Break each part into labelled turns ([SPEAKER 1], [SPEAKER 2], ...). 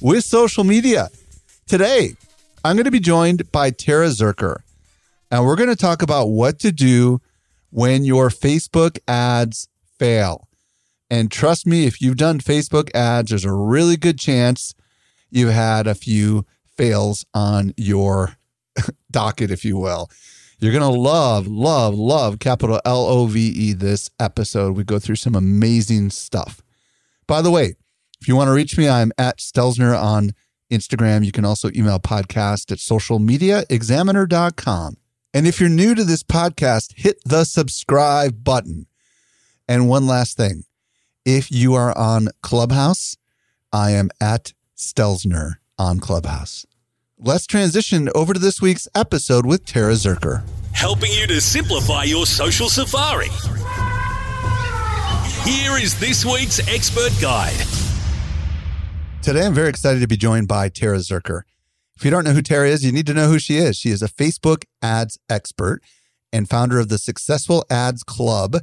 [SPEAKER 1] with social media. Today, I'm going to be joined by Tara Zirker, and we're going to talk about what to do when your Facebook ads fail. And trust me, if you've done Facebook ads, there's a really good chance you've had a few fails on your docket, if you will. You're going to love, love, love capital L O V E this episode. We go through some amazing stuff. By the way, if you want to reach me, I'm at Stelzner on Instagram. You can also email podcast at socialmediaexaminer.com. And if you're new to this podcast, hit the subscribe button. And one last thing if you are on Clubhouse, I am at Stelzner on Clubhouse. Let's transition over to this week's episode with Tara Zirker.
[SPEAKER 2] Helping you to simplify your social safari. Here is this week's expert guide.
[SPEAKER 1] Today, I'm very excited to be joined by Tara Zirker. If you don't know who Tara is, you need to know who she is. She is a Facebook ads expert and founder of the Successful Ads Club,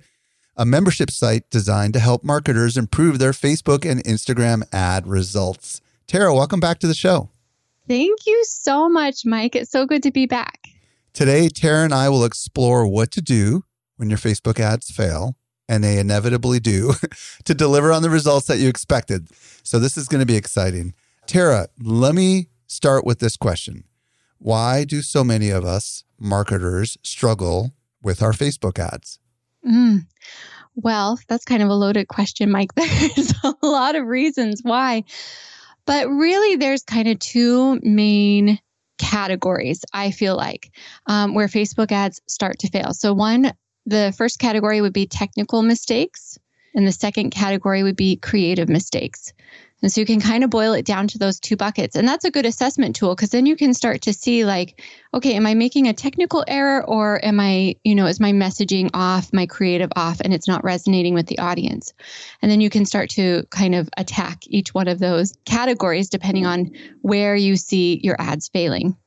[SPEAKER 1] a membership site designed to help marketers improve their Facebook and Instagram ad results. Tara, welcome back to the show.
[SPEAKER 3] Thank you so much, Mike. It's so good to be back.
[SPEAKER 1] Today, Tara and I will explore what to do when your Facebook ads fail, and they inevitably do, to deliver on the results that you expected. So, this is going to be exciting. Tara, let me start with this question Why do so many of us marketers struggle with our Facebook ads?
[SPEAKER 3] Mm. Well, that's kind of a loaded question, Mike. There's a lot of reasons why. But really, there's kind of two main categories, I feel like, um, where Facebook ads start to fail. So, one, the first category would be technical mistakes, and the second category would be creative mistakes. And so you can kind of boil it down to those two buckets. And that's a good assessment tool because then you can start to see like, okay, am I making a technical error or am I, you know, is my messaging off, my creative off, and it's not resonating with the audience? And then you can start to kind of attack each one of those categories depending on where you see your ads failing.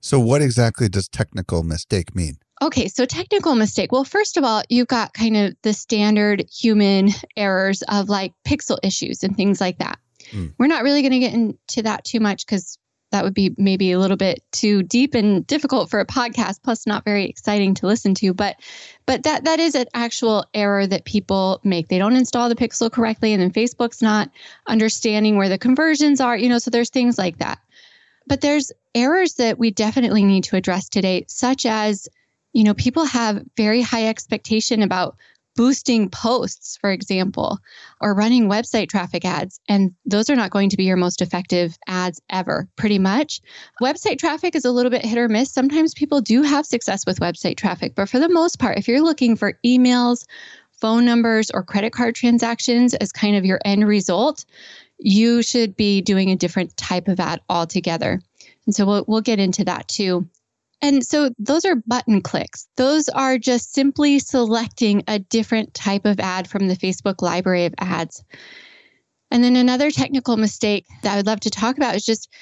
[SPEAKER 1] So, what exactly does technical mistake mean?
[SPEAKER 3] Okay, so technical mistake. Well, first of all, you've got kind of the standard human errors of like pixel issues and things like that. Mm. We're not really going to get into that too much because that would be maybe a little bit too deep and difficult for a podcast plus not very exciting to listen to but but that that is an actual error that people make they don't install the pixel correctly and then facebook's not understanding where the conversions are you know so there's things like that but there's errors that we definitely need to address today such as you know people have very high expectation about boosting posts, for example, or running website traffic ads. And those are not going to be your most effective ads ever, pretty much. Website traffic is a little bit hit or miss. Sometimes people do have success with website traffic, but for the most part, if you're looking for emails, phone numbers, or credit card transactions as kind of your end result, you should be doing a different type of ad altogether. And so we'll, we'll get into that too. And so those are button clicks. Those are just simply selecting a different type of ad from the Facebook library of ads. And then another technical mistake that I would love to talk about is just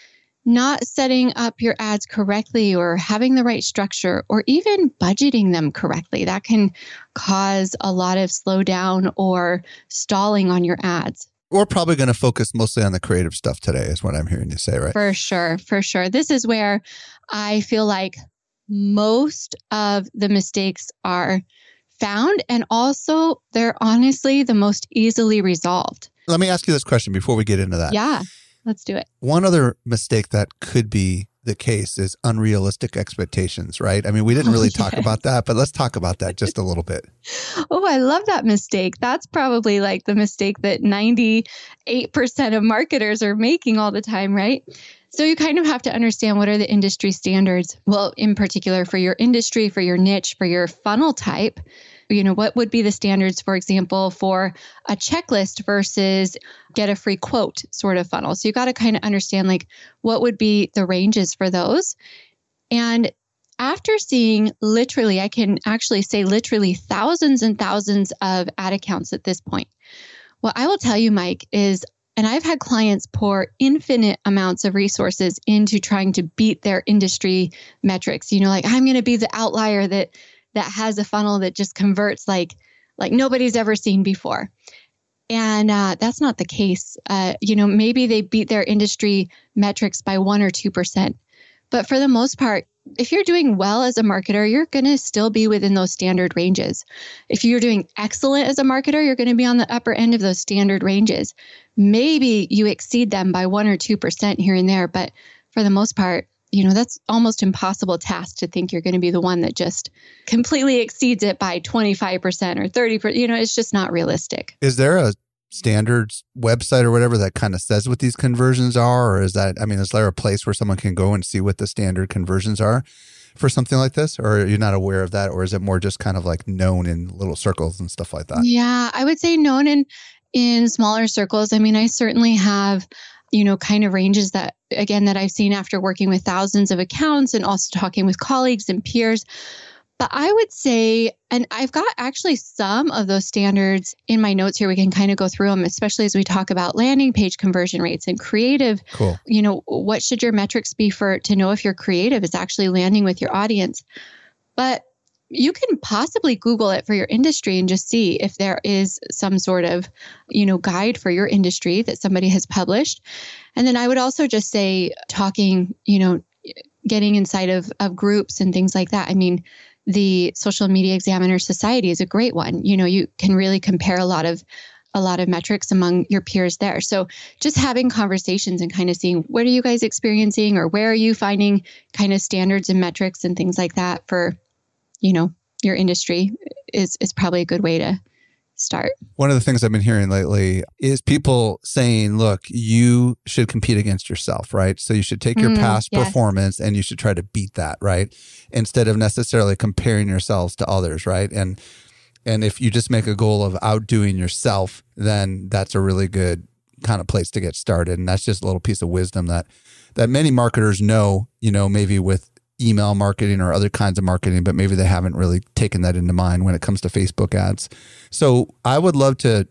[SPEAKER 3] not setting up your ads correctly or having the right structure or even budgeting them correctly. That can cause a lot of slowdown or stalling on your ads.
[SPEAKER 1] We're probably going to focus mostly on the creative stuff today, is what I'm hearing you say, right?
[SPEAKER 3] For sure. For sure. This is where I feel like most of the mistakes are found and also they're honestly the most easily resolved.
[SPEAKER 1] Let me ask you this question before we get into that.
[SPEAKER 3] Yeah. let's do it.
[SPEAKER 1] One other mistake that could be the case is unrealistic expectations, right? I mean, we didn't oh, really oh, talk about that, but let's talk about that just a little bit.
[SPEAKER 3] oh, I love that mistake. That's probably like the mistake that 98% of marketers are making all the time, right? So you kind of have to understand what are the industry standards. Well, in particular for your industry, for your niche, for your funnel type you know what would be the standards for example for a checklist versus get a free quote sort of funnel? So you got to kind of understand like what would be the ranges for those. And after seeing literally i can actually say literally thousands and thousands of ad accounts at this point. What i will tell you mike is and I've had clients pour infinite amounts of resources into trying to beat their industry metrics. You know, like I'm going to be the outlier that that has a funnel that just converts like like nobody's ever seen before. And uh, that's not the case. Uh, you know maybe they beat their industry metrics by one or two percent. But for the most part if you're doing well as a marketer you're going to still be within those standard ranges. If you're doing excellent as a marketer you're going to be on the upper end of those standard ranges. Maybe you exceed them by one or two percent here and there but for the most part you know that's almost impossible task to think you're going to be the one that just completely exceeds it by 25% or 30% you know it's just not realistic.
[SPEAKER 1] Is there a standards website or whatever that kind of says what these conversions are or is that i mean is there a place where someone can go and see what the standard conversions are for something like this? Or are you not aware of that or is it more just kind of like known in little circles and stuff like that?
[SPEAKER 3] Yeah i would say known in in smaller circles. I mean i certainly have you know, kind of ranges that, again, that I've seen after working with thousands of accounts and also talking with colleagues and peers. But I would say, and I've got actually some of those standards in my notes here. We can kind of go through them, especially as we talk about landing page conversion rates and creative.
[SPEAKER 1] Cool.
[SPEAKER 3] You know, what should your metrics be for to know if your creative is actually landing with your audience? But you can possibly google it for your industry and just see if there is some sort of you know guide for your industry that somebody has published. And then i would also just say talking you know getting inside of, of groups and things like that. I mean the social media examiner society is a great one. You know you can really compare a lot of a lot of metrics among your peers there. So just having conversations and kind of seeing what are you guys experiencing or where are you finding kind of standards and metrics and things like that for you know your industry is is probably a good way to start.
[SPEAKER 1] One of the things I've been hearing lately is people saying, look, you should compete against yourself, right? So you should take your mm, past yes. performance and you should try to beat that, right? Instead of necessarily comparing yourselves to others, right? And and if you just make a goal of outdoing yourself, then that's a really good kind of place to get started. And that's just a little piece of wisdom that that many marketers know, you know, maybe with email marketing or other kinds of marketing, but maybe they haven't really taken that into mind when it comes to Facebook ads. So I would love to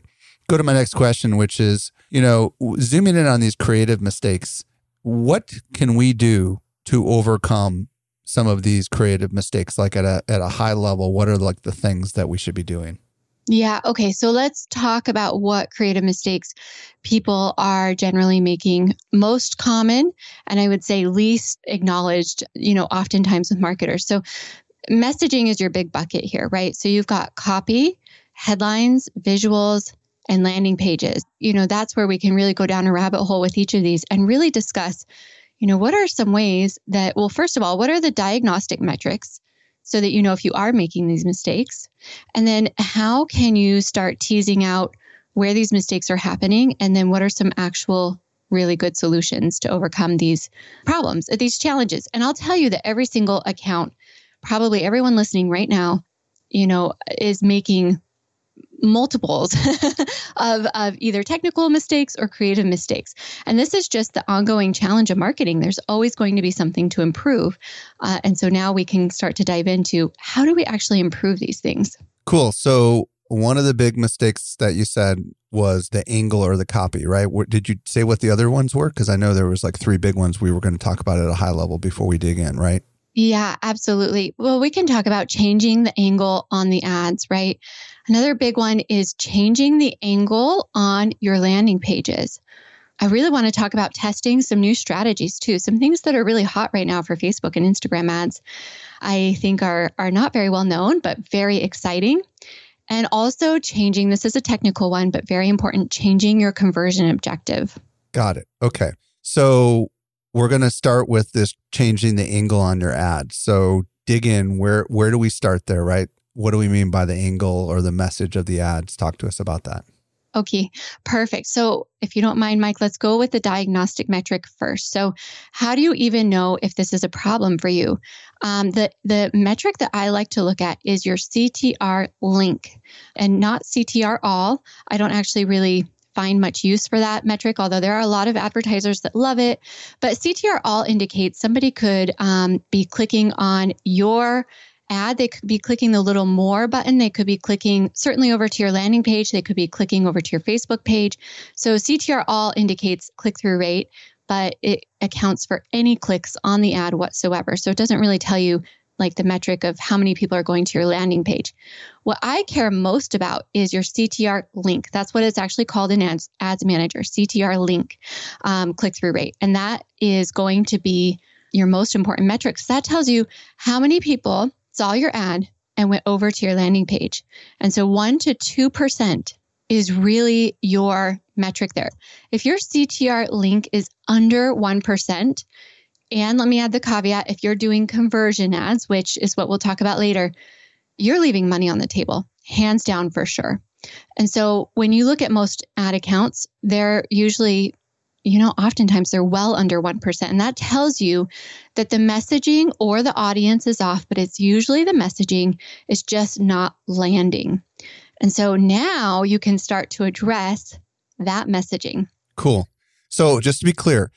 [SPEAKER 1] go to my next question, which is, you know, zooming in on these creative mistakes, what can we do to overcome some of these creative mistakes? Like at a at a high level, what are like the things that we should be doing?
[SPEAKER 3] Yeah. Okay. So let's talk about what creative mistakes people are generally making most common and I would say least acknowledged, you know, oftentimes with marketers. So messaging is your big bucket here, right? So you've got copy, headlines, visuals, and landing pages. You know, that's where we can really go down a rabbit hole with each of these and really discuss, you know, what are some ways that, well, first of all, what are the diagnostic metrics so that you know if you are making these mistakes? And then how can you start teasing out where these mistakes are happening? And then what are some actual really good solutions to overcome these problems, uh, these challenges? And I'll tell you that every single account, probably everyone listening right now, you know, is making multiples of, of either technical mistakes or creative mistakes. And this is just the ongoing challenge of marketing. There's always going to be something to improve. Uh, and so now we can start to dive into how do we actually improve these things?
[SPEAKER 1] Cool. So, one of the big mistakes that you said was the angle or the copy, right? Did you say what the other ones were? Because I know there was like three big ones we were going to talk about at a high level before we dig in, right?
[SPEAKER 3] Yeah, absolutely. Well, we can talk about changing the angle on the ads, right? Another big one is changing the angle on your landing pages. I really want to talk about testing some new strategies too, some things that are really hot right now for Facebook and Instagram ads. I think are are not very well known but very exciting. And also changing this is a technical one but very important changing your conversion objective.
[SPEAKER 1] Got it. Okay. So we're going to start with this changing the angle on your ad. So dig in. Where where do we start there? Right. What do we mean by the angle or the message of the ads? Talk to us about that.
[SPEAKER 3] Okay, perfect. So, if you don't mind, Mike, let's go with the diagnostic metric first. So, how do you even know if this is a problem for you? Um, the the metric that I like to look at is your CTR link, and not CTR all. I don't actually really find much use for that metric, although there are a lot of advertisers that love it. But CTR all indicates somebody could um, be clicking on your ad, they could be clicking the little more button. They could be clicking certainly over to your landing page. They could be clicking over to your Facebook page. So CTR all indicates click through rate, but it accounts for any clicks on the ad whatsoever. So it doesn't really tell you like the metric of how many people are going to your landing page. What I care most about is your CTR link. That's what it's actually called in Ads, ads Manager, CTR link um, click through rate. And that is going to be your most important metrics. That tells you how many people saw your ad and went over to your landing page. And so 1 to 2% is really your metric there. If your CTR link is under 1%, and let me add the caveat if you're doing conversion ads, which is what we'll talk about later, you're leaving money on the table, hands down for sure. And so when you look at most ad accounts, they're usually you know, oftentimes they're well under 1%. And that tells you that the messaging or the audience is off, but it's usually the messaging is just not landing. And so now you can start to address that messaging.
[SPEAKER 1] Cool. So just to be clear,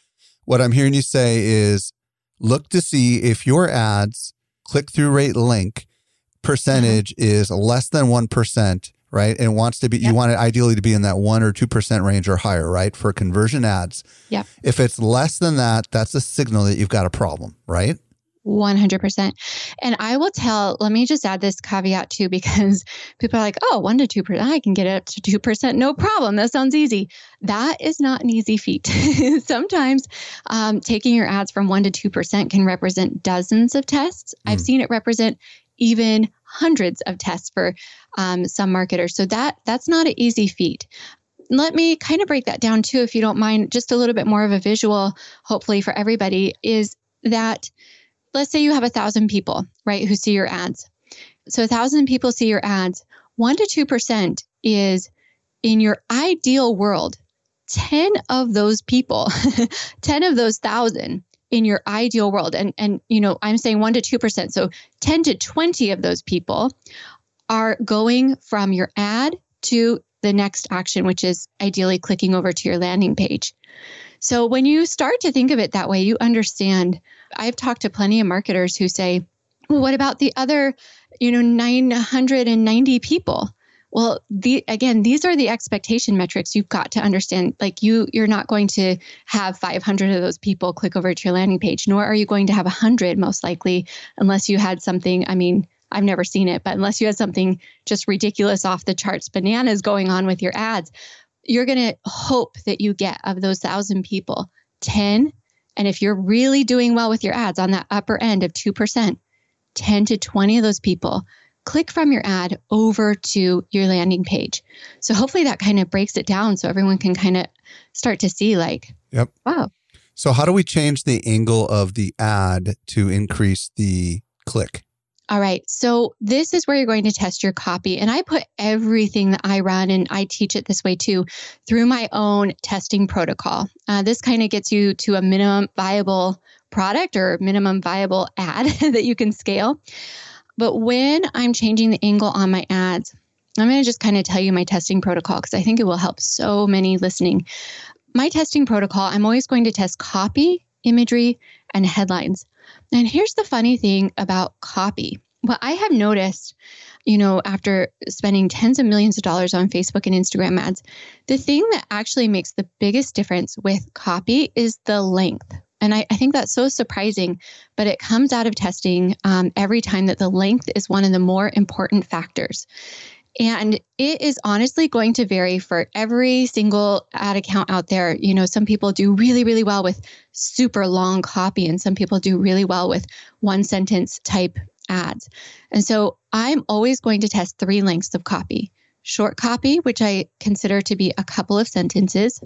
[SPEAKER 1] what I'm hearing you say is look to see if your ads click through rate link percentage mm-hmm. is less than 1% right? And wants to be, yep. you want it ideally to be in that one or 2% range or higher, right? For conversion ads.
[SPEAKER 3] Yeah.
[SPEAKER 1] If it's less than that, that's a signal that you've got a problem, right?
[SPEAKER 3] 100%. And I will tell, let me just add this caveat too, because people are like, oh, one to 2%, I can get it up to 2%. No problem. That sounds easy. That is not an easy feat. Sometimes um, taking your ads from one to 2% can represent dozens of tests. Mm. I've seen it represent even hundreds of tests for um, some marketers. So that that's not an easy feat. Let me kind of break that down too, if you don't mind, just a little bit more of a visual, hopefully for everybody, is that let's say you have a thousand people, right, who see your ads. So a thousand people see your ads. One to two percent is in your ideal world. 10 of those people, 10 of those thousand in your ideal world and and you know i'm saying 1 to 2% so 10 to 20 of those people are going from your ad to the next action which is ideally clicking over to your landing page so when you start to think of it that way you understand i've talked to plenty of marketers who say well what about the other you know 990 people well, the again, these are the expectation metrics you've got to understand. Like you, you're not going to have 500 of those people click over to your landing page, nor are you going to have 100 most likely, unless you had something. I mean, I've never seen it, but unless you had something just ridiculous off the charts, bananas going on with your ads, you're going to hope that you get of those thousand people 10. And if you're really doing well with your ads on that upper end of 2%, 10 to 20 of those people click from your ad over to your landing page. So hopefully that kind of breaks it down so everyone can kind of start to see like,
[SPEAKER 1] yep.
[SPEAKER 3] Wow.
[SPEAKER 1] So how do we change the angle of the ad to increase the click?
[SPEAKER 3] All right. So this is where you're going to test your copy. And I put everything that I run and I teach it this way too through my own testing protocol. Uh, this kind of gets you to a minimum viable product or minimum viable ad that you can scale. But when I'm changing the angle on my ads, I'm going to just kind of tell you my testing protocol because I think it will help so many listening. My testing protocol, I'm always going to test copy, imagery, and headlines. And here's the funny thing about copy. What I have noticed, you know, after spending tens of millions of dollars on Facebook and Instagram ads, the thing that actually makes the biggest difference with copy is the length. And I, I, think that's so surprising, but it comes out of testing um, every time that the length is one of the more important factors. And it is honestly going to vary for every single ad account out there. You know, some people do really, really well with super long copy, and some people do really well with one sentence type ads. And so I'm always going to test three lengths of copy short copy, which I consider to be a couple of sentences,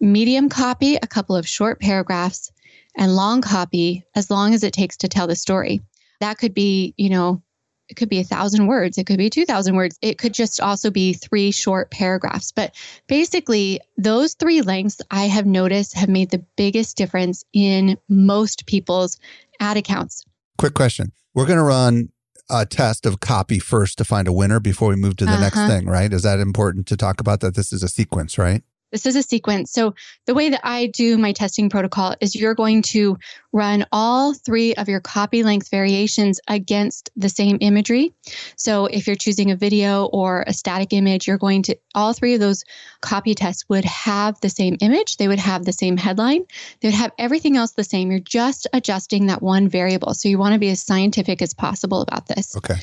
[SPEAKER 3] medium copy, a couple of short paragraphs, and long copy as long as it takes to tell the story. That could be, you know, it could be a thousand words, it could be 2,000 words, it could just also be three short paragraphs. But basically, those three lengths I have noticed have made the biggest difference in most people's ad accounts.
[SPEAKER 1] Quick question. We're going to run a test of copy first to find a winner before we move to the uh-huh. next thing, right? Is that important to talk about that this is a sequence, right?
[SPEAKER 3] This is a sequence. So, the way that I do my testing protocol is you're going to run all three of your copy length variations against the same imagery. So, if you're choosing a video or a static image, you're going to, all three of those copy tests would have the same image. They would have the same headline. They would have everything else the same. You're just adjusting that one variable. So, you want to be as scientific as possible about this.
[SPEAKER 1] Okay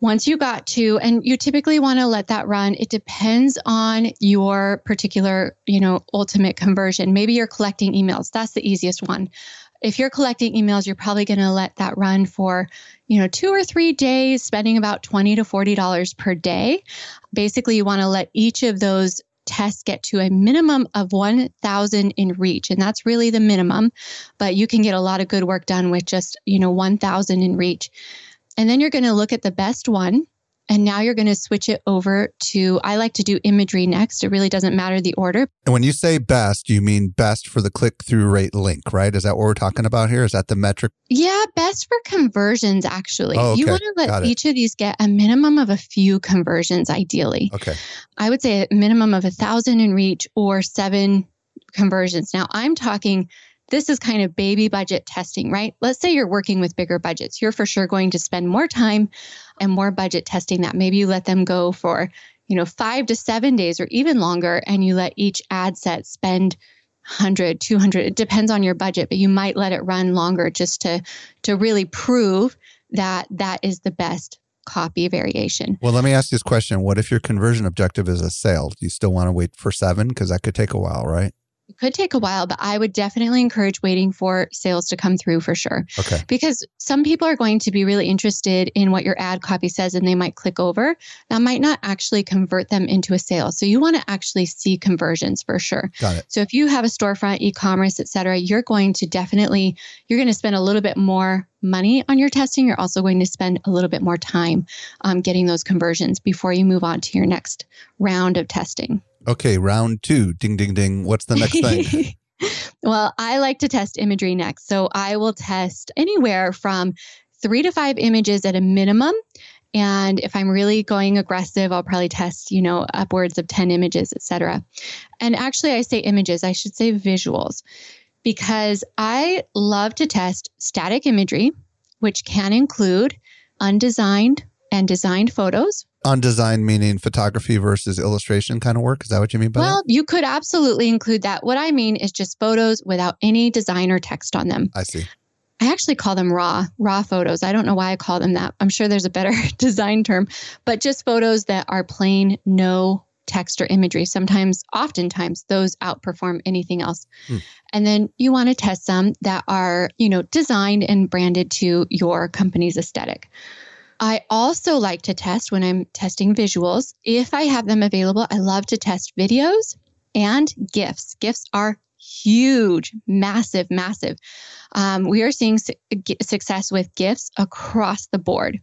[SPEAKER 3] once you got to and you typically want to let that run. It depends on your particular you know ultimate conversion. Maybe you're collecting emails. That's the easiest one. If you're collecting emails you're probably going to let that run for you know two or three days spending about 20 to 40 dollars per day. Basically you want to let each of those tests get to a minimum of 1000 in reach and that's really the minimum but you can get a lot of good work done with just you know 1000 in reach and then you're going to look at the best one. And now you're going to switch it over to, I like to do imagery next. It really doesn't matter the order.
[SPEAKER 1] And when you say best, you mean best for the click through rate link, right? Is that what we're talking about here? Is that the metric?
[SPEAKER 3] Yeah, best for conversions, actually.
[SPEAKER 1] Oh, okay.
[SPEAKER 3] You want to let each of these get a minimum of a few conversions, ideally.
[SPEAKER 1] Okay.
[SPEAKER 3] I would say a minimum of a thousand in reach or seven conversions. Now, I'm talking this is kind of baby budget testing, right? Let's say you're working with bigger budgets. You're for sure going to spend more time and more budget testing that. Maybe you let them go for, you know, five to seven days or even longer, and you let each ad set spend 100 200 it depends on your budget but you might let it run longer just to to really prove that that is the best copy variation.
[SPEAKER 1] Well, let me ask you this question. What if your conversion objective is a sale? Do you still want to wait for seven? Because that could take a while, right?
[SPEAKER 3] Could take a while, but I would definitely encourage waiting for sales to come through for sure.
[SPEAKER 1] Okay.
[SPEAKER 3] Because some people are going to be really interested in what your ad copy says and they might click over. That might not actually convert them into a sale. So you want to actually see conversions for sure.
[SPEAKER 1] Got it.
[SPEAKER 3] So if you have a storefront, e-commerce, et cetera, you're going to definitely you're going to spend a little bit more money on your testing. You're also going to spend a little bit more time um, getting those conversions before you move on to your next round of testing.
[SPEAKER 1] Okay, round two. Ding, ding, ding. What's the next thing?
[SPEAKER 3] well, I like to test imagery next. So I will test anywhere from three to five images at a minimum. And if I'm really going aggressive, I'll probably test, you know, upwards of 10 images, etc. And actually, I say images, I should say visuals, because I love to test static imagery, which can include undesigned and designed photos,
[SPEAKER 1] Undesign meaning photography versus illustration kind of work. Is that what you mean by
[SPEAKER 3] well,
[SPEAKER 1] that?
[SPEAKER 3] You could absolutely include that. What I mean is just photos without any design or text on them.
[SPEAKER 1] I see.
[SPEAKER 3] I actually call them raw, raw photos. I don't know why I call them that. I'm sure there's a better design term, but just photos that are plain, no text or imagery. Sometimes, oftentimes, those outperform anything else. Hmm. And then you want to test some that are, you know, designed and branded to your company's aesthetic. I also like to test when I'm testing visuals. If I have them available, I love to test videos and GIFs. GIFs are huge, massive, massive. Um, we are seeing su- success with GIFs across the board.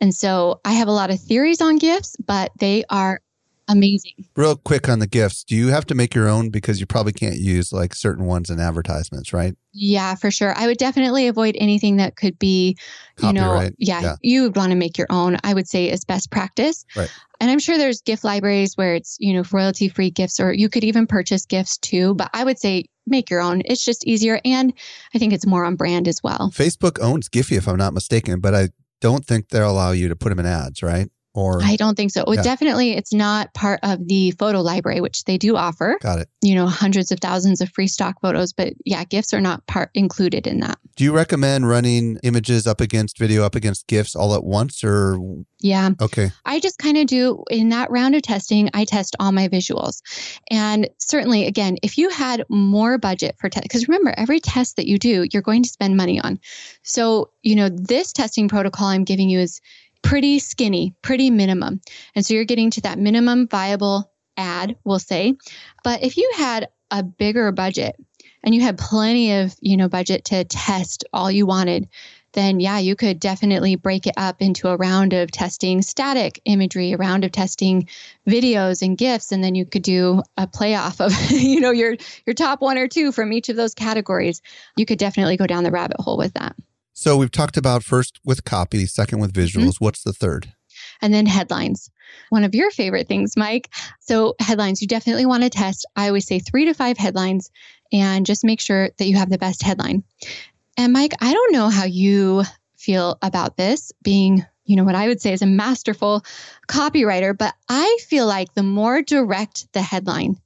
[SPEAKER 3] And so I have a lot of theories on GIFs, but they are amazing.
[SPEAKER 1] Real quick on the GIFs, do you have to make your own because you probably can't use like certain ones in advertisements, right?
[SPEAKER 3] Yeah, for sure. I would definitely avoid anything that could be, you know, yeah, yeah, you would want to make your own. I would say is best practice.
[SPEAKER 1] Right.
[SPEAKER 3] And I'm sure there's GIF libraries where it's, you know, royalty free GIFs, or you could even purchase GIFs too. But I would say make your own. It's just easier. And I think it's more on brand as well.
[SPEAKER 1] Facebook owns Giphy, if I'm not mistaken, but I don't think they'll allow you to put them in ads, right? Or
[SPEAKER 3] I don't think so. Well, yeah. definitely it's not part of the photo library, which they do offer.
[SPEAKER 1] Got it.
[SPEAKER 3] You know, hundreds of thousands of free stock photos, but yeah, GIFs are not part included in that.
[SPEAKER 1] Do you recommend running images up against video up against GIFs all at once or
[SPEAKER 3] Yeah.
[SPEAKER 1] Okay.
[SPEAKER 3] I just kind of do in that round of testing, I test all my visuals. And certainly again, if you had more budget for test because remember, every test that you do, you're going to spend money on. So, you know, this testing protocol I'm giving you is pretty skinny, pretty minimum. And so you're getting to that minimum viable ad, we'll say. But if you had a bigger budget and you had plenty of, you know, budget to test all you wanted, then yeah, you could definitely break it up into a round of testing static imagery, a round of testing videos and GIFs, and then you could do a playoff of, you know, your your top one or two from each of those categories. You could definitely go down the rabbit hole with that.
[SPEAKER 1] So we've talked about first with copy, second with visuals. Mm-hmm. What's the third?
[SPEAKER 3] And then headlines. One of your favorite things, Mike. So, headlines, you definitely want to test. I always say three to five headlines and just make sure that you have the best headline. And Mike, I don't know how you feel about this being, you know, what I would say is a masterful copywriter, but I feel like the more direct the headline,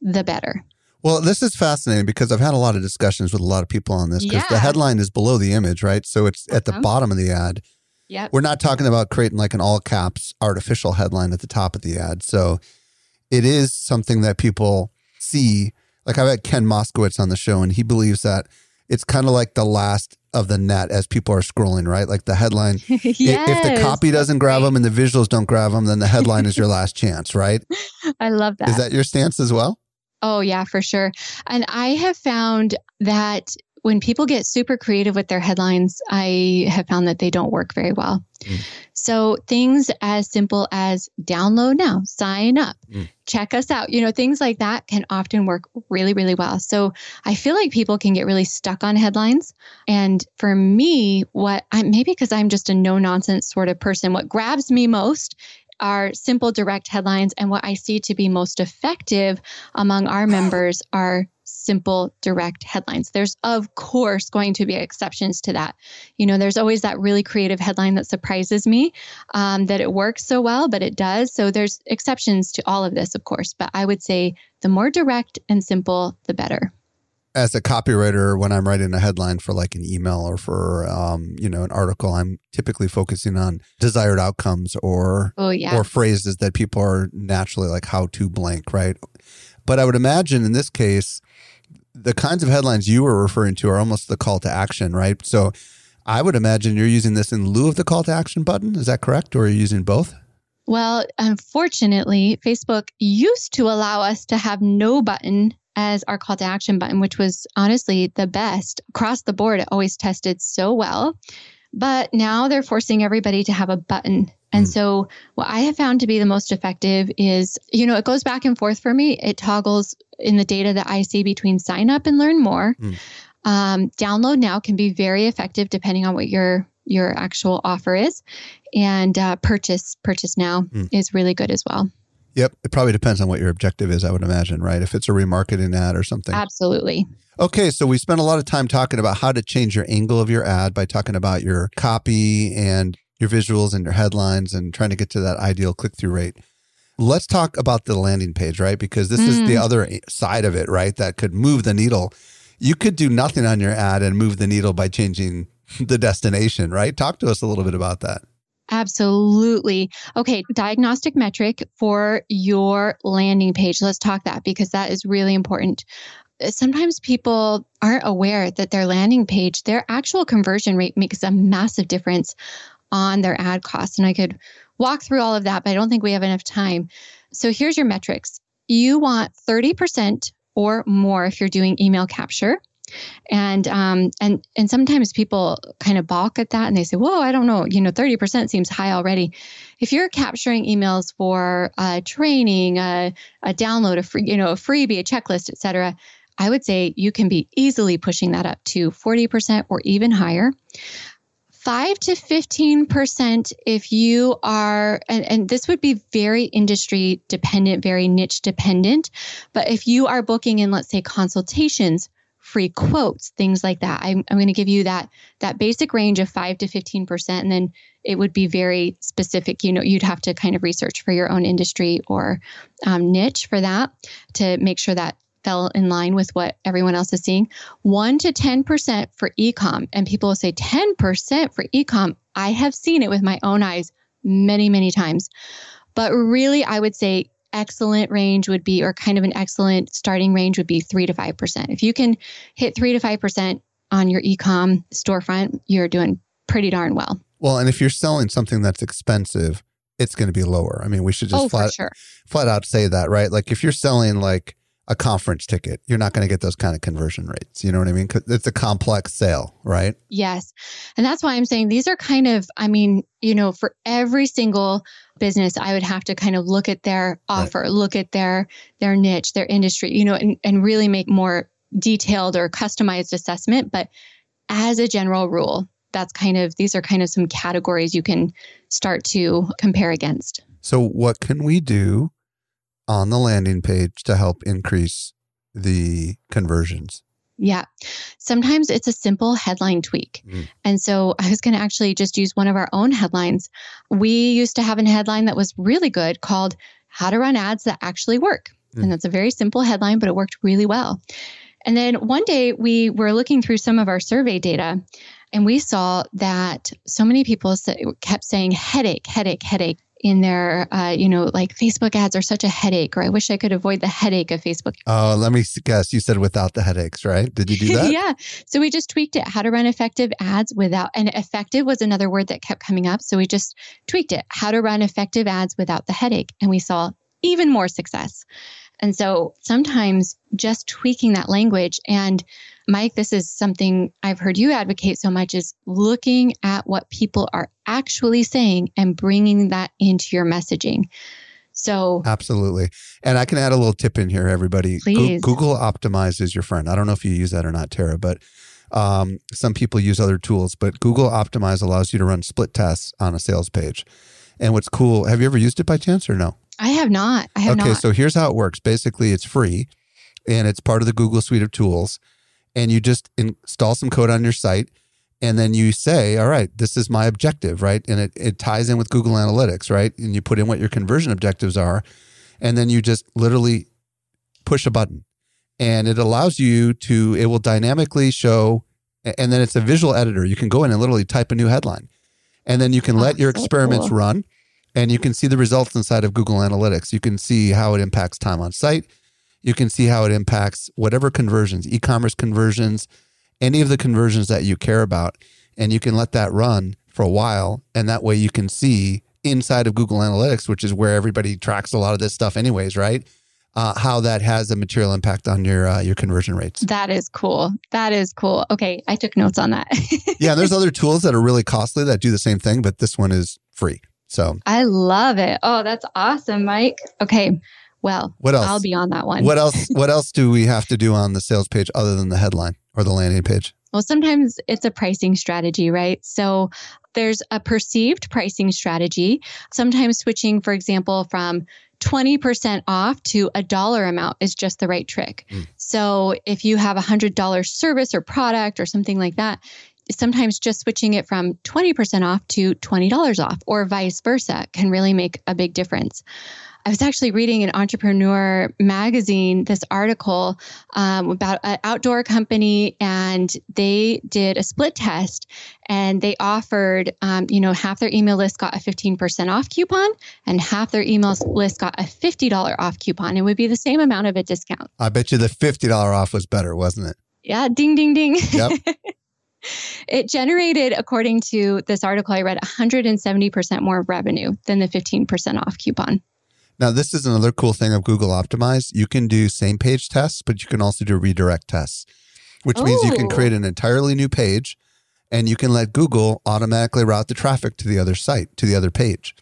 [SPEAKER 3] the better.
[SPEAKER 1] Well, this is fascinating because I've had a lot of discussions with a lot of people on this because yeah. the headline is below the image, right? So it's at the uh-huh. bottom of the ad.
[SPEAKER 3] Yeah.
[SPEAKER 1] We're not talking about creating like an all caps artificial headline at the top of the ad. So it is something that people see. Like I've had Ken Moskowitz on the show and he believes that it's kind of like the last of the net as people are scrolling, right? Like the headline. yes, if the copy doesn't grab them and the visuals don't grab them, then the headline is your last chance, right?
[SPEAKER 3] I love that.
[SPEAKER 1] Is that your stance as well?
[SPEAKER 3] Oh, yeah, for sure. And I have found that when people get super creative with their headlines, I have found that they don't work very well. Mm. So things as simple as download now, sign up, mm. check us out, you know, things like that can often work really, really well. So I feel like people can get really stuck on headlines. And for me, what I maybe because I'm just a no nonsense sort of person, what grabs me most are simple, direct headlines. And what I see to be most effective among our members are simple, direct headlines. There's, of course, going to be exceptions to that. You know, there's always that really creative headline that surprises me um, that it works so well, but it does. So there's exceptions to all of this, of course. But I would say the more direct and simple, the better
[SPEAKER 1] as a copywriter when i'm writing a headline for like an email or for um, you know an article i'm typically focusing on desired outcomes or
[SPEAKER 3] oh, yeah.
[SPEAKER 1] or phrases that people are naturally like how to blank right but i would imagine in this case the kinds of headlines you were referring to are almost the call to action, right? So I would imagine you're using this in lieu of the call to action button. Is that correct? Or are you using both?
[SPEAKER 3] Well, unfortunately, Facebook used to allow us to have no button as our call to action button, which was honestly the best across the board. It always tested so well. But now they're forcing everybody to have a button. And mm. so, what I have found to be the most effective is, you know, it goes back and forth for me. It toggles in the data that I see between sign up and learn more. Mm. Um, download now can be very effective depending on what your your actual offer is, and uh, purchase purchase now mm. is really good as well.
[SPEAKER 1] Yep, it probably depends on what your objective is. I would imagine, right? If it's a remarketing ad or something.
[SPEAKER 3] Absolutely.
[SPEAKER 1] Okay, so we spent a lot of time talking about how to change your angle of your ad by talking about your copy and your visuals and your headlines and trying to get to that ideal click through rate. Let's talk about the landing page, right? Because this mm. is the mm. other side of it, right? That could move the needle. You could do nothing on your ad and move the needle by changing the destination, right? Talk to us a little bit about that.
[SPEAKER 3] Absolutely. Okay, diagnostic metric for your landing page. Let's talk that because that is really important uh, sometimes people aren't aware that their landing page, their actual conversion rate makes a massive difference on their ad costs. And I could walk through all of that, but I don't think we have enough time. So here's your metrics. You want 30% or more if you're doing email capture. And um, and and sometimes people kind of balk at that and they say, "Whoa, I don't know, you know, 30% seems high already." If you're capturing emails for training, a, a download, a free, you know, a freebie, a checklist, etc., I would say you can be easily pushing that up to 40% or even higher. 5 to 15% if you are, and, and, this would be very industry dependent, very niche dependent. But if you are booking in, let's say, consultations, free quotes, things like that, I'm, I'm going to give you that, that basic range of 5 to 15%. And then it would be very specific. You know, you'd have to kind of research for your own industry or um, niche for that to make sure that fell in line with what everyone else is seeing. 1 to 10% for ecom. And people will say 10% for ecom. I have seen it with my own eyes many, many times. But really, I would say excellent range would be, or kind of an excellent starting range would be 3 to 5%. If you can hit 3 to 5% on your ecom storefront, you're doing pretty darn well.
[SPEAKER 1] Well, and if you're selling something that's expensive, it's going to be lower. I mean, we should just
[SPEAKER 3] oh,
[SPEAKER 1] flat,
[SPEAKER 3] sure.
[SPEAKER 1] flat out say that, right? Like if you're selling like a conference ticket. You're not going to get those kind of conversion rates. You know what I mean? 'Cause It's a complex sale, right?
[SPEAKER 3] Yes. And that's why I'm saying these are kind of, I mean, you know, for every single business, I would have to kind of look at their offer, look at their their niche, their industry, you know, and, and really make more detailed or customized assessment. But as a general rule, that's kind of these are kind of some categories you can start to compare against.
[SPEAKER 1] So, what can we do on the landing page to help increase the conversions?
[SPEAKER 3] Yeah. Sometimes it's a simple headline tweak.
[SPEAKER 1] Mm.
[SPEAKER 3] And so I was going to actually just use one of our own headlines. We used to have a headline that was really good called How to Run Ads That Actually Work.
[SPEAKER 1] Mm.
[SPEAKER 3] And that's a very simple headline, but it worked really well. And then one day we were looking through some of our survey data and we saw that so many people kept saying headache, headache, headache in their, uh, you know, like Facebook ads are such a headache, or I wish I could avoid the headache of Facebook
[SPEAKER 1] Oh, let me guess. You said without the headaches, right? Did you do that?
[SPEAKER 3] yeah. So we just tweaked it how to run effective ads without, and effective was another word that kept coming up. So we just tweaked it how to run effective ads without the headache. And we saw even more success. And so sometimes just tweaking that language and Mike, this is something I've heard you advocate so much is looking at what people are actually saying and bringing that into your messaging. So
[SPEAKER 1] Absolutely. And I can add a little tip in here, everybody.
[SPEAKER 3] Please.
[SPEAKER 1] Google Optimize is your friend. I don't know if you use that or not, Tara, but um, some people use other tools, but Google Optimize allows you to run split tests on a sales page. And what's cool, have you ever used it by chance or no?
[SPEAKER 3] I have not. I have
[SPEAKER 1] okay,
[SPEAKER 3] not.
[SPEAKER 1] so here's how it works. Basically, it's free and it's part of the Google suite of tools. And you just install some code on your site and then you say, all right, this is my objective, right? And it, it ties in with Google Analytics, right? And you put in what your conversion objectives are. And then you just literally push a button and it allows you to, it will dynamically show, and then it's a visual editor. You can go in and literally type a new headline. And then you can
[SPEAKER 3] Oh,
[SPEAKER 1] let your
[SPEAKER 3] so
[SPEAKER 1] experiments run and you can see the results inside of Google Analytics. You can see how it impacts time on site. You can see how it impacts whatever conversions, e commerce conversions, any of the conversions that you care about. And you can let that run for a while. And that way you can see inside of Google Analytics, which is where everybody tracks a lot of this stuff, anyways, right? Uh, how that has a material impact on your uh, your conversion rates.
[SPEAKER 3] That is cool. That is cool. Okay, I took notes on that.
[SPEAKER 1] yeah, there's other tools that are really costly that do the same thing, but this one is free. So
[SPEAKER 3] I love it. Oh, that's awesome, Mike. Okay, well,
[SPEAKER 1] what else?
[SPEAKER 3] I'll be on that one.
[SPEAKER 1] What else? What else do we have to do on the sales page other than the headline or the landing page?
[SPEAKER 3] Well, sometimes it's a pricing strategy, right? So there's a perceived pricing strategy. Sometimes switching, for example, from 20% off to a dollar amount is just the right trick.
[SPEAKER 1] Mm.
[SPEAKER 3] So if you have a $100 service or product or something like that, sometimes just switching it from 20% off to $20 off or vice versa can really make a big difference. I was actually reading an Entrepreneur magazine this article um, about an outdoor company, and they did a split test, and they offered, um, you know, half their email list got a 15% off coupon, and half their email list got a $50 off coupon. It would be the same amount of a discount.
[SPEAKER 1] I bet you the fifty dollar off was better, wasn't it?
[SPEAKER 3] Yeah, ding, ding, ding.
[SPEAKER 1] Yep.
[SPEAKER 3] it generated, according to this article I read, 170% more revenue than the 15% off coupon.
[SPEAKER 1] Now, this is another cool thing of Google Optimize. You can do same page tests, but you can also do redirect tests, which means you can
[SPEAKER 3] Oh.
[SPEAKER 1] create an entirely new page and you can let Google automatically route the traffic to the other site, to the other page.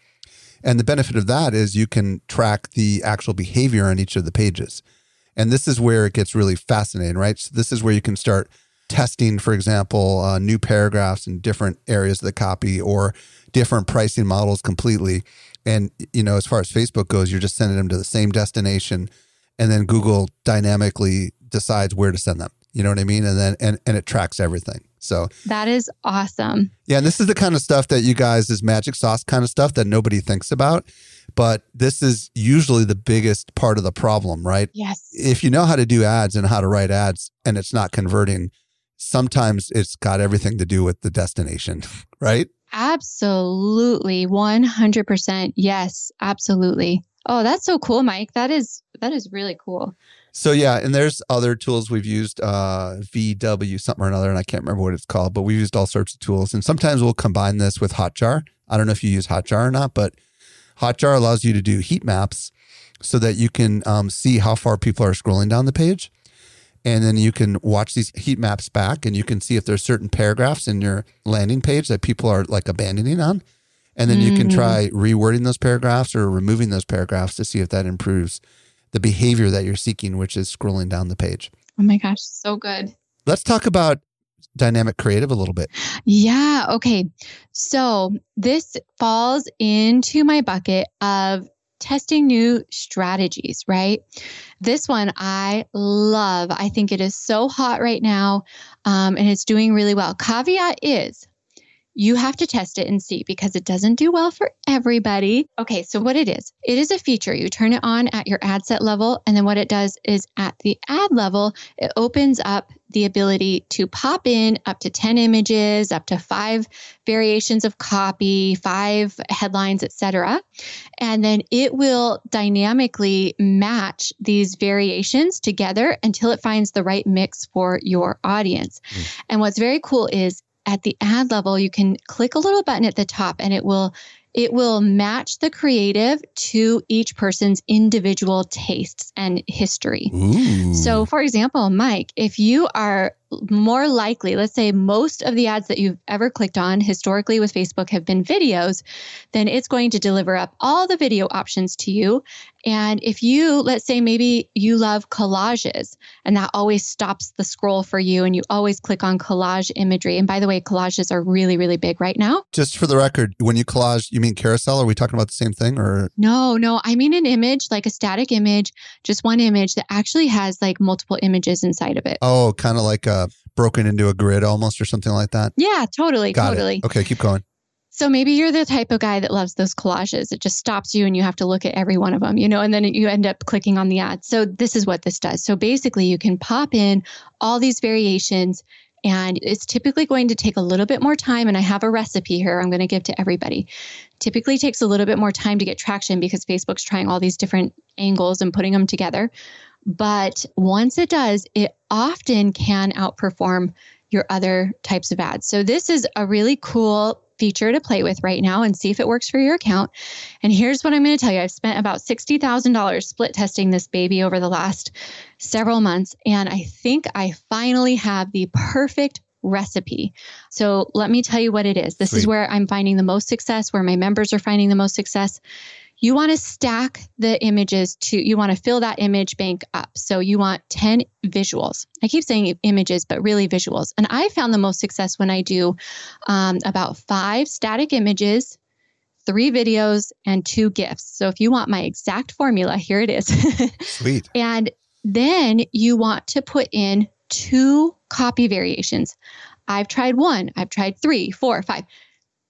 [SPEAKER 1] And the benefit of that is you can track the actual behavior on each of the pages. And this is where it gets really fascinating, right? So, this is where you can start testing, for example, uh, new paragraphs in different areas of the copy or different pricing models completely. And, you know, as far as Facebook goes, you're just sending them to the same destination. And then Google dynamically decides where to send them. You know what I mean? And then, and, and it tracks everything. So,
[SPEAKER 3] That is awesome.
[SPEAKER 1] yeah, and this is the kind of stuff that you guys is magic sauce kind of stuff that nobody thinks about. But this is usually the biggest part of the problem, right?
[SPEAKER 3] Yes.
[SPEAKER 1] If you know how to do ads and how to write ads and it's not converting, sometimes it's got everything to do with the destination, right?
[SPEAKER 3] Absolutely. 100%. Yes, absolutely. Oh, that's so cool, Mike. That is that is really cool.
[SPEAKER 1] So yeah, and there's other tools we've used, uh, VW something or another, and I can't remember what it's called, but we've used all sorts of tools. And sometimes we'll combine this with Hotjar. I don't know if you use Hotjar or not, but Hotjar allows you to do heat maps. so that you can um, see how far people are scrolling down the page. And then you can watch these heat maps back and you can see if there's certain paragraphs in your landing page that people are like abandoning on. And then you can
[SPEAKER 3] Mm.
[SPEAKER 1] try rewording those paragraphs or removing those paragraphs to see if that improves the behavior that you're seeking, which is scrolling down the page.
[SPEAKER 3] Oh my gosh, so good.
[SPEAKER 1] Let's talk about dynamic creative a little bit.
[SPEAKER 3] Yeah. Okay. So this falls into my bucket of testing new strategies, right? This one I love. I think it is so hot right now um, and it's doing really well. Caveat is, you have to test it and see because it doesn't do well for everybody. Okay, so what it is, it is a feature. You turn it on at your ad set level, and then what it does is at the ad level, it opens up the ability to pop in up to 10 images, up to five variations of copy, five headlines, etc. And then it will dynamically match these variations together until it finds the right mix for your audience. Hmm. And what's very cool is at the ad level, you can click a little button at the top and it will it will match the creative to each person's individual tastes and history.
[SPEAKER 1] Ooh.
[SPEAKER 3] So, for example, Mike, if you are more likely, let's say most of the ads that you've ever clicked on historically with Facebook have been videos, then it's going to deliver up all the video options to you. And if you, let's say maybe you love collages and that always stops the scroll for you and you always click on collage imagery. And by the way, collages are really, really big right now.
[SPEAKER 1] just for the record, when you collage, you mean carousel? Are we talking about the same thing or
[SPEAKER 3] No, no, I mean an image, like a static image, just one image that actually has like multiple images inside of it.
[SPEAKER 1] oh, kind of like uh, broken into a grid almost or something like that?
[SPEAKER 3] Yeah, totally,
[SPEAKER 1] Got
[SPEAKER 3] totally.
[SPEAKER 1] it. Okay, keep going.
[SPEAKER 3] So maybe you're the type of guy that loves those collages. It just stops you and you have to look at every one of them, you know, and then you end up clicking on the ad. So this is what this does. So basically, you can pop in all these variations and it's typically going to take a little bit more time. And I have a recipe here I'm going to give to everybody. Typically takes a little bit more time to get traction because Facebook's trying all these different angles and putting them together. But once it does, it often can outperform your other types of ads. So this is a really cool feature to play with right now and see if it works for your account. And here's what I'm going to tell you. I've spent about $60,000 split testing this baby over the last several months and I think I finally have the perfect recipe. So let me tell you what it is. This is where I'm finding the most success, where my members are finding the most success. You want to stack the images to, you want to fill that image bank up. So you want 10 visuals. I keep saying images, but really visuals. And I found the most success when I do um, about five static images, three videos, and two GIFs. So if you want my exact formula, here it is.
[SPEAKER 1] Sweet.
[SPEAKER 3] And then you want to put in two copy variations. I've tried one, I've tried three, four, five.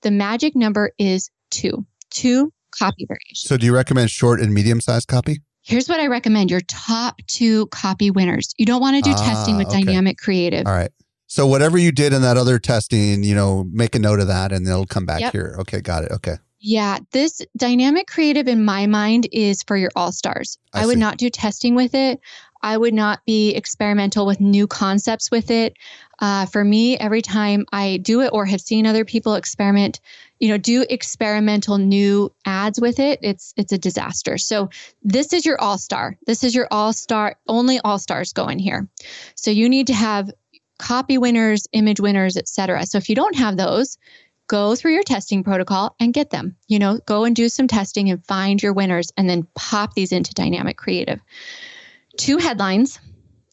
[SPEAKER 3] The magic number is two, two copy variations.
[SPEAKER 1] So, do you recommend short and medium sized copy?
[SPEAKER 3] Here's what I recommend your top two copy winners. You don't want to do
[SPEAKER 1] Ah,
[SPEAKER 3] testing with
[SPEAKER 1] okay.
[SPEAKER 3] dynamic creative.
[SPEAKER 1] All right. So, whatever you did in that other testing, you know, make a note of that and it'll come back
[SPEAKER 3] Yep.
[SPEAKER 1] here. Okay, got it. Okay.
[SPEAKER 3] Yeah, this dynamic creative in my mind is for your all stars.
[SPEAKER 1] I
[SPEAKER 3] I, would not do testing with it. I would not be experimental with new concepts with it. Uh, for me, every time I do it or have seen other people experiment, you know, do experimental new ads with it, it's it's a disaster. So this is your all star. This is your all star. Only all stars go in here. So you need to have copy winners, image winners, etc. So if you don't have those, go through your testing protocol and get them. You know, go and do some testing and find your winners and then pop these into dynamic creative. Two headlines.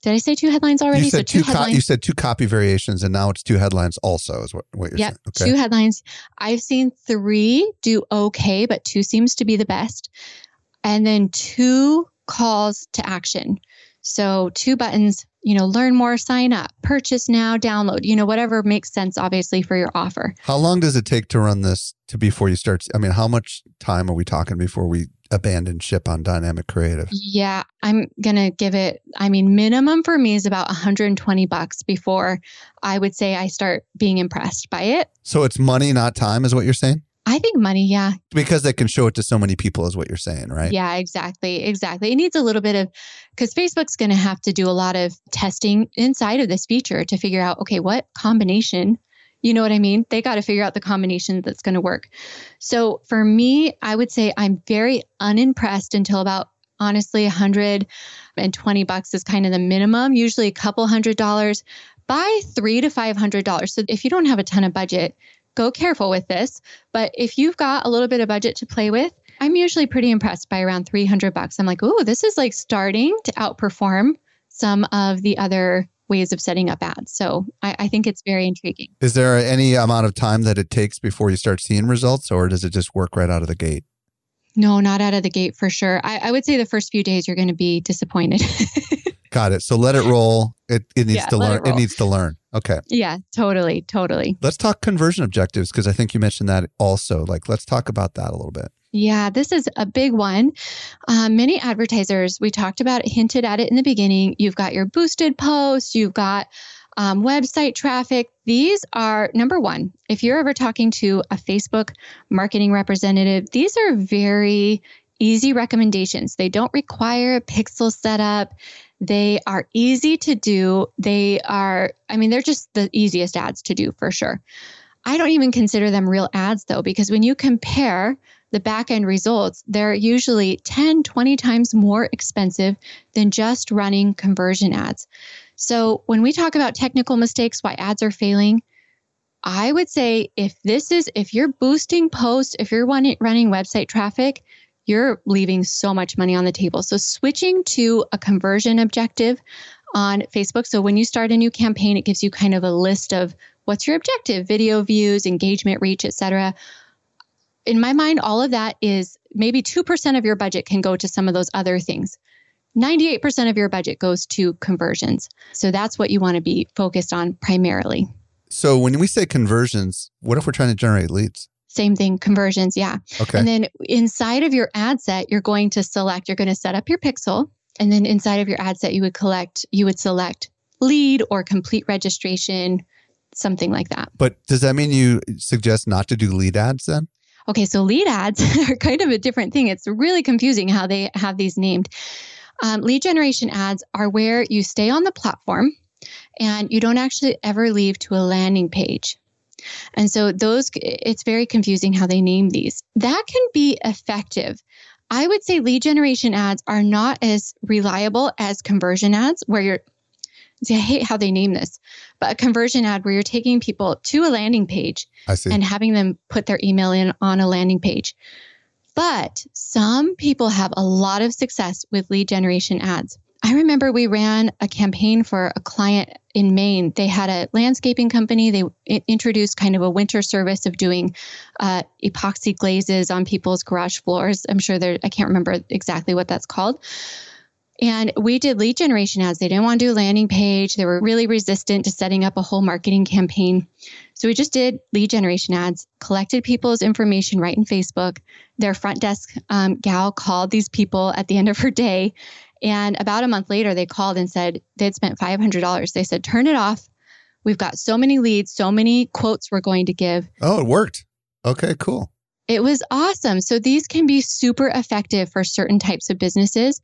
[SPEAKER 3] Did I say two headlines already?
[SPEAKER 1] You said, two co-
[SPEAKER 3] headlines.
[SPEAKER 1] you said two copy variations and now it's two headlines also, is what, what you're
[SPEAKER 3] Yep,
[SPEAKER 1] saying. Okay.
[SPEAKER 3] two headlines. I've seen three do okay, but two seems to be the best. And then two calls to action. So two buttons, you know, learn more, sign up, purchase now, download, you know, whatever makes sense, obviously, for your offer.
[SPEAKER 1] How long does it take to run this to before you start? I mean, how much time are we talking before we abandon ship on dynamic creative?
[SPEAKER 3] Yeah, I'm to give it, I mean, minimum for me is about 120 bucks before I would say I start being impressed by it.
[SPEAKER 1] So it's money, not time, is what you're saying?
[SPEAKER 3] I think money, yeah,
[SPEAKER 1] Because they can show it to so many people, is what you're saying, right?
[SPEAKER 3] Yeah, exactly. Exactly. It needs a little bit of, because Facebook's going to have to do a lot of testing inside of this feature to figure out, okay, what combination, you know what I mean? They got to figure out the combination that's going to work. So for me, I would say I'm very unimpressed until about honestly, 120 bucks is kind of the minimum, usually a couple hundred dollars. Buy three to five hundred dollars. So if you don't have a ton of budget, go careful with this. But if you've got a little bit of budget to play with, I'm usually pretty impressed by around 300 bucks. I'm like, oh, this is like starting to outperform some of the other ways of setting up ads. So I, I, think it's very intriguing.
[SPEAKER 1] Is there any amount of time that it takes before you start seeing results, or does it just work right out of the gate?
[SPEAKER 3] No, not out of the gate for sure. I, I would say the first few days you're going to be disappointed.
[SPEAKER 1] Got it. So let it roll. It, it needs yeah, to learn. It, it, needs to learn. Okay.
[SPEAKER 3] Yeah, totally. Totally.
[SPEAKER 1] Let's talk conversion objectives because I think you mentioned that also. Like, let's talk about that a little bit.
[SPEAKER 3] Yeah, this is a big one. Uh, many advertisers, we talked about it, hinted at it in the beginning. You've got your boosted posts, you've got um, website traffic. These are number one, if you're ever talking to a Facebook marketing representative, these are very easy recommendations. They don't require a pixel setup. They are easy to do. They are, I mean, they're just the easiest ads to do for sure. I don't even consider them real ads though, because when you compare the back end results, they're usually 10, 20 times more expensive than just running conversion ads. So when we talk about technical mistakes, why ads are failing, I would say if this is, if you're boosting posts, if you're running, running website traffic, you're leaving so much money on the table. So switching to a conversion objective on Facebook. So when you start a new campaign, it gives you kind of a list of what's your objective, video views, engagement reach, etc. In my mind, all of that is maybe 2% of your budget can go to some of those other things. 98% of your budget goes to conversions. So that's what you want to be focused on primarily.
[SPEAKER 1] So when we say conversions, what if we're trying to generate leads?
[SPEAKER 3] Same thing, conversions, yeah.
[SPEAKER 1] Okay.
[SPEAKER 3] And then inside of your ad set, you're going to select, you're going to set up your pixel. And then inside of your ad set, you would collect, you would select lead or complete registration, something like that.
[SPEAKER 1] But does that mean you suggest not to do lead ads then?
[SPEAKER 3] Okay, so lead ads are kind of a different thing. It's really confusing how they have these named. Um, lead generation ads are where you stay on the platform and you don't actually ever leave to a landing page. And so those it's very confusing how they name these. That can be effective. I would say lead generation ads are not as reliable as conversion ads where you're I hate how they name this, but a conversion ad where you're taking people to a landing page and having them put their email in on a landing page. But some people have a lot of success with lead generation ads. I remember we ran a campaign for a client in Maine. They had a landscaping company. They introduced kind of a winter service of doing uh, epoxy glazes on people's garage floors. I'm sure there, I can't remember exactly what that's called. And we did lead generation ads. They didn't want to do a landing page. They were really resistant to setting up a whole marketing campaign. So we just did lead generation ads, collected people's information right in Facebook. Their front desk um, gal called these people at the end of her day and about a month later, they called and said they'd spent $500. They said, turn it off. We've got so many leads, so many quotes we're going to give.
[SPEAKER 1] Oh, it worked. Okay, cool.
[SPEAKER 3] It was awesome. So these can be super effective for certain types of businesses.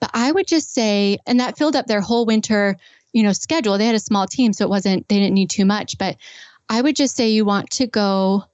[SPEAKER 3] But I would just say, and that filled up their whole winter, you know, schedule. They had a small team, so it wasn't, they didn't need too much. But I would just say you want to go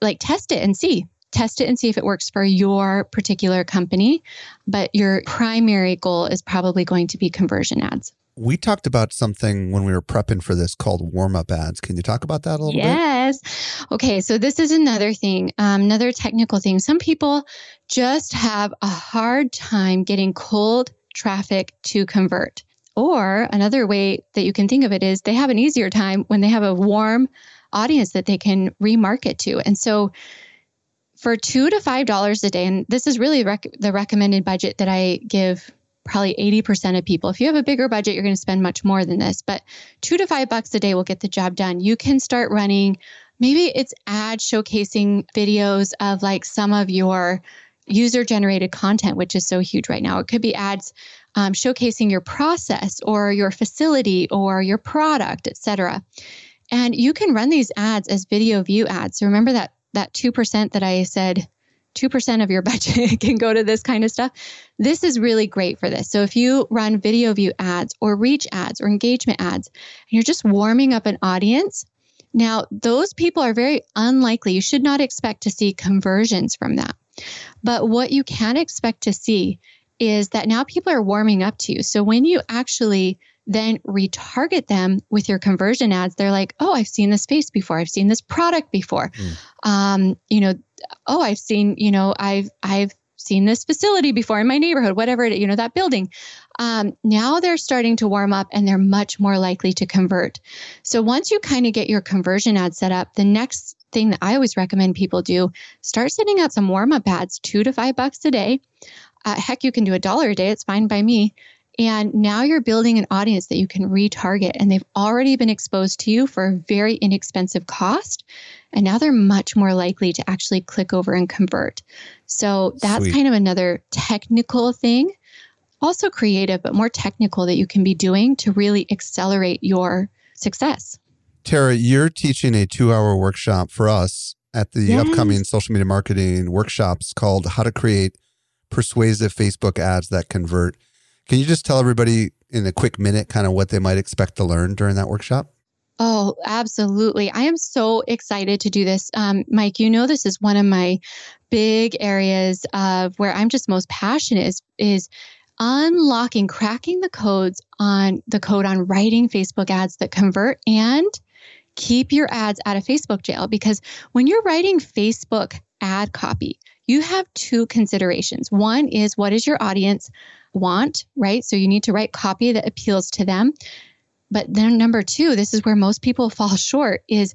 [SPEAKER 3] like test it and see test it and see if it works for your particular company. But your primary goal is probably going to be conversion ads.
[SPEAKER 1] We talked about something when we were prepping for this called warm up ads. Can you talk about that a little
[SPEAKER 3] yes. bit? Yes. Okay. So, this is another thing, um, another technical thing. Some people just have a hard time getting cold traffic to convert. Or another way that you can think of it is they have an easier time when they have a warm audience that they can remarket to. And so, for two to five dollars a day, and this is really rec- the recommended budget that I give probably 80% of people. If you have a bigger budget, you're going to spend much more than this, but two to five bucks a day will get the job done. You can start running, maybe it's ad showcasing videos of like some of your user generated content, which is so huge right now. It could be ads um, showcasing your process or your facility or your product, etc. And you can run these ads as video view ads. So remember that that 2% that I said 2% of your budget can go to this kind of stuff. This is really great for this. So if you run video view ads or reach ads or engagement ads, and you're just warming up an audience, now those people are very unlikely. You should not expect to see conversions from that. But what you can expect to see is that now people are warming up to you. So when you actually then retarget them with your conversion ads, they're like, oh, I've seen this face before. I've seen this product before. Mm. Um, you know, oh, I've seen, you know, I've, I've, seen this facility before in my neighborhood, whatever it, you know, that building. Um, now they're starting to warm up and they're much more likely to convert. So once you kind of get your conversion ad set up, the next thing that I always recommend people do, start setting out some warm up ads, two to five bucks a day. Uh, heck, you can do a dollar a day. It's fine by me. And now you're building an audience that you can retarget, and they've already been exposed to you for a very inexpensive cost. And now they're much more likely to actually click over and convert. So that's Sweet. kind of another technical thing, also creative, but more technical that you can be doing to really accelerate your success.
[SPEAKER 1] Tara, you're teaching a two hour workshop for us at the yes. upcoming social media marketing workshops called How to Create Persuasive Facebook Ads That Convert. Can you just tell everybody in a quick minute kind of what they might expect to learn during that workshop?
[SPEAKER 3] Oh, absolutely. I am so excited to do this. Um, Mike, you know, this is one of my big areas of where I'm just most passionate is, is unlocking, cracking the codes on the code on writing Facebook ads that convert and keep your ads out of Facebook jail. Because when you're writing Facebook ad copy, you have two considerations. One is what does your audience want, right? So you need to write copy that appeals to them. But then number two, this is where most people fall short is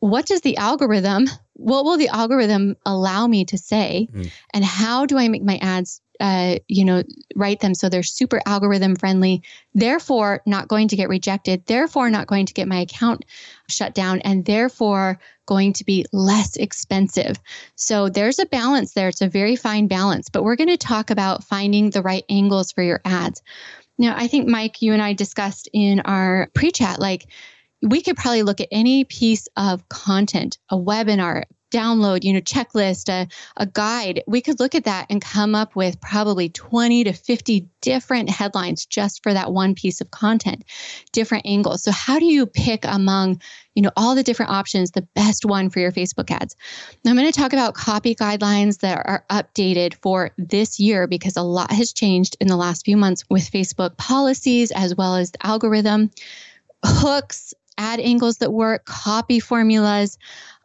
[SPEAKER 3] what does the algorithm, what will the algorithm allow me to say? Mm. And how do I make my ads uh, you know, write them so they're super algorithm friendly, therefore not going to get rejected, therefore not going to get my account shut down, and therefore going to be less expensive. So there's a balance there. It's a very fine balance, but we're going to talk about finding the right angles for your ads. Now, I think, Mike, you and I discussed in our pre chat, like, we could probably look at any piece of content, a webinar, download, you know, checklist, a, a guide, we could look at that and come up with probably 20 to 50 different headlines just for that one piece of content, different angles. So how do you pick among, you know, all the different options, the best one for your Facebook ads? Now I'm going to talk about copy guidelines that are updated for this year because a lot has changed in the last few months with Facebook policies as well as the algorithm, hooks, ad angles that work, copy formulas.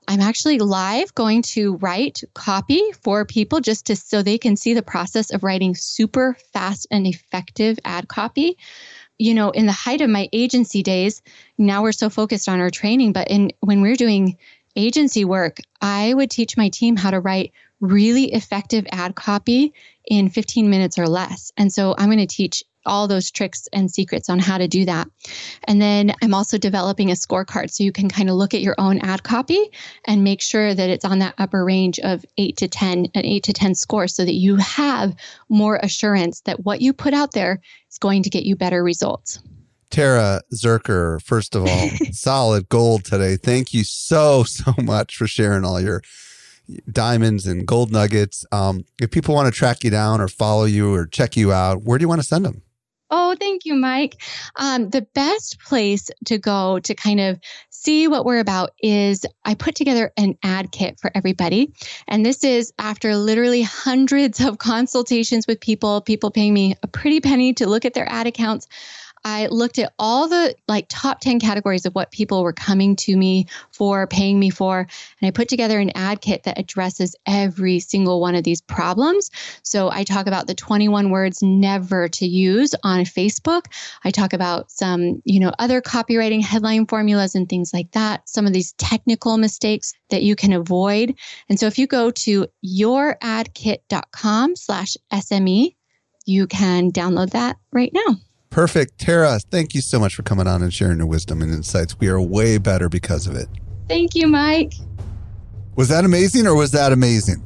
[SPEAKER 3] I'm actually live going to write copy for people just to so they can see the process of writing super fast and effective ad copy. You know, in the height of my agency days, now we're so focused on our training, but in when we're doing agency work, I would teach my team how to write really effective ad copy in 15 minutes or less. And so I'm going to teach all those tricks and secrets on how to do that. And then I'm also developing a scorecard so you can kind of look at your own ad copy and make sure that it's on that upper range of 8 to 10, an 8 to 10 score so that you have more assurance that what you put out there is going to get you better results.
[SPEAKER 1] Tara Zirker, first of all, solid gold today. Thank you so, so much for sharing all your diamonds and gold nuggets. Um, if people want to track you down or follow you or check you out, where do you want to send them?
[SPEAKER 3] Oh, thank you, Mike. Um, the best place to go to kind of see what we're about is I put together an ad kit for everybody. And this is after literally hundreds of consultations with people, people paying me a pretty penny to look at their ad accounts. I looked at all the like top 10 categories of what people were coming to me for, paying me for, and I put together an ad kit that addresses every single one of these problems. So I talk about the 21 words never to use on Facebook. I talk about some, you know, other copywriting headline formulas and things like that, some of these technical mistakes that you can avoid. And so if you go to youradkit.com slash SME, you can download that right now.
[SPEAKER 1] Perfect. Tara, thank you so much for coming on and sharing your wisdom and insights. We are way better because of it.
[SPEAKER 3] Thank you, Mike.
[SPEAKER 1] Was that amazing or was that amazing?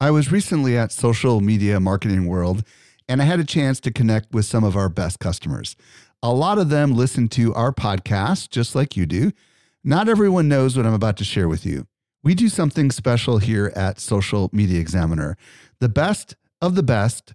[SPEAKER 1] I was recently at Social Media Marketing World and I had a chance to connect with some of our best customers. A lot of them listen to our podcast just like you do. Not everyone knows what I'm about to share with you. We do something special here at Social Media Examiner. The best of the best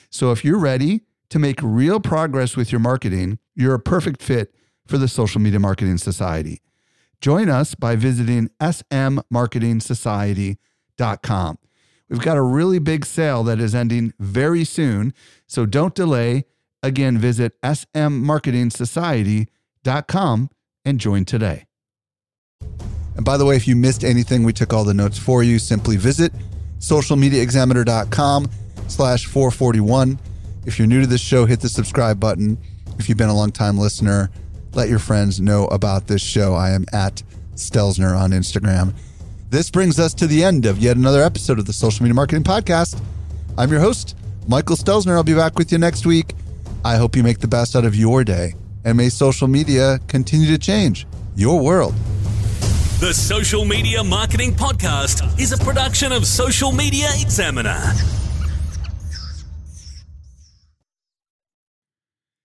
[SPEAKER 1] So if you're ready to make real progress with your marketing, you're a perfect fit for the Social Media Marketing Society. Join us by visiting smmarketingsociety.com. We've got a really big sale that is ending very soon, so don't delay. Again, visit smmarketingsociety.com and join today. And by the way, if you missed anything, we took all the notes for you. Simply visit socialmediaexaminer.com slash 441. If you're new to this show, hit the subscribe button. If you've been a long time listener, let your friends know about this show. I am at Stelzner on Instagram. This brings us to the end of yet another episode of the Social Media Marketing Podcast. I'm your host, Michael Stelzner. I'll be back with you next week. I hope you make the best out of your day and may social media continue to change your world.
[SPEAKER 2] The Social Media Marketing Podcast is a production of Social Media Examiner.